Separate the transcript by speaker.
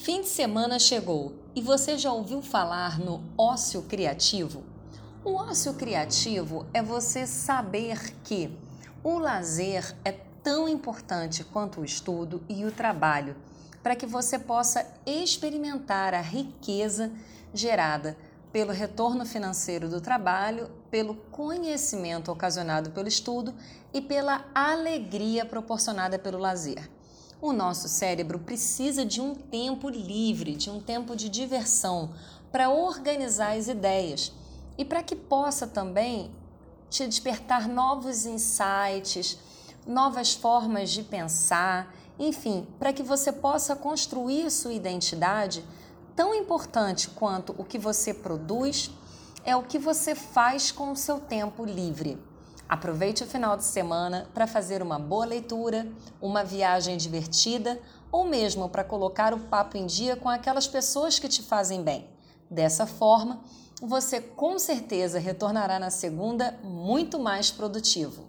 Speaker 1: Fim de semana chegou e você já ouviu falar no ócio criativo? O ócio criativo é você saber que o lazer é tão importante quanto o estudo e o trabalho, para que você possa experimentar a riqueza gerada pelo retorno financeiro do trabalho, pelo conhecimento ocasionado pelo estudo e pela alegria proporcionada pelo lazer. O nosso cérebro precisa de um tempo livre, de um tempo de diversão, para organizar as ideias e para que possa também te despertar novos insights, novas formas de pensar, enfim, para que você possa construir sua identidade. Tão importante quanto o que você produz é o que você faz com o seu tempo livre. Aproveite o final de semana para fazer uma boa leitura, uma viagem divertida ou mesmo para colocar o papo em dia com aquelas pessoas que te fazem bem. Dessa forma, você com certeza retornará na segunda muito mais produtivo.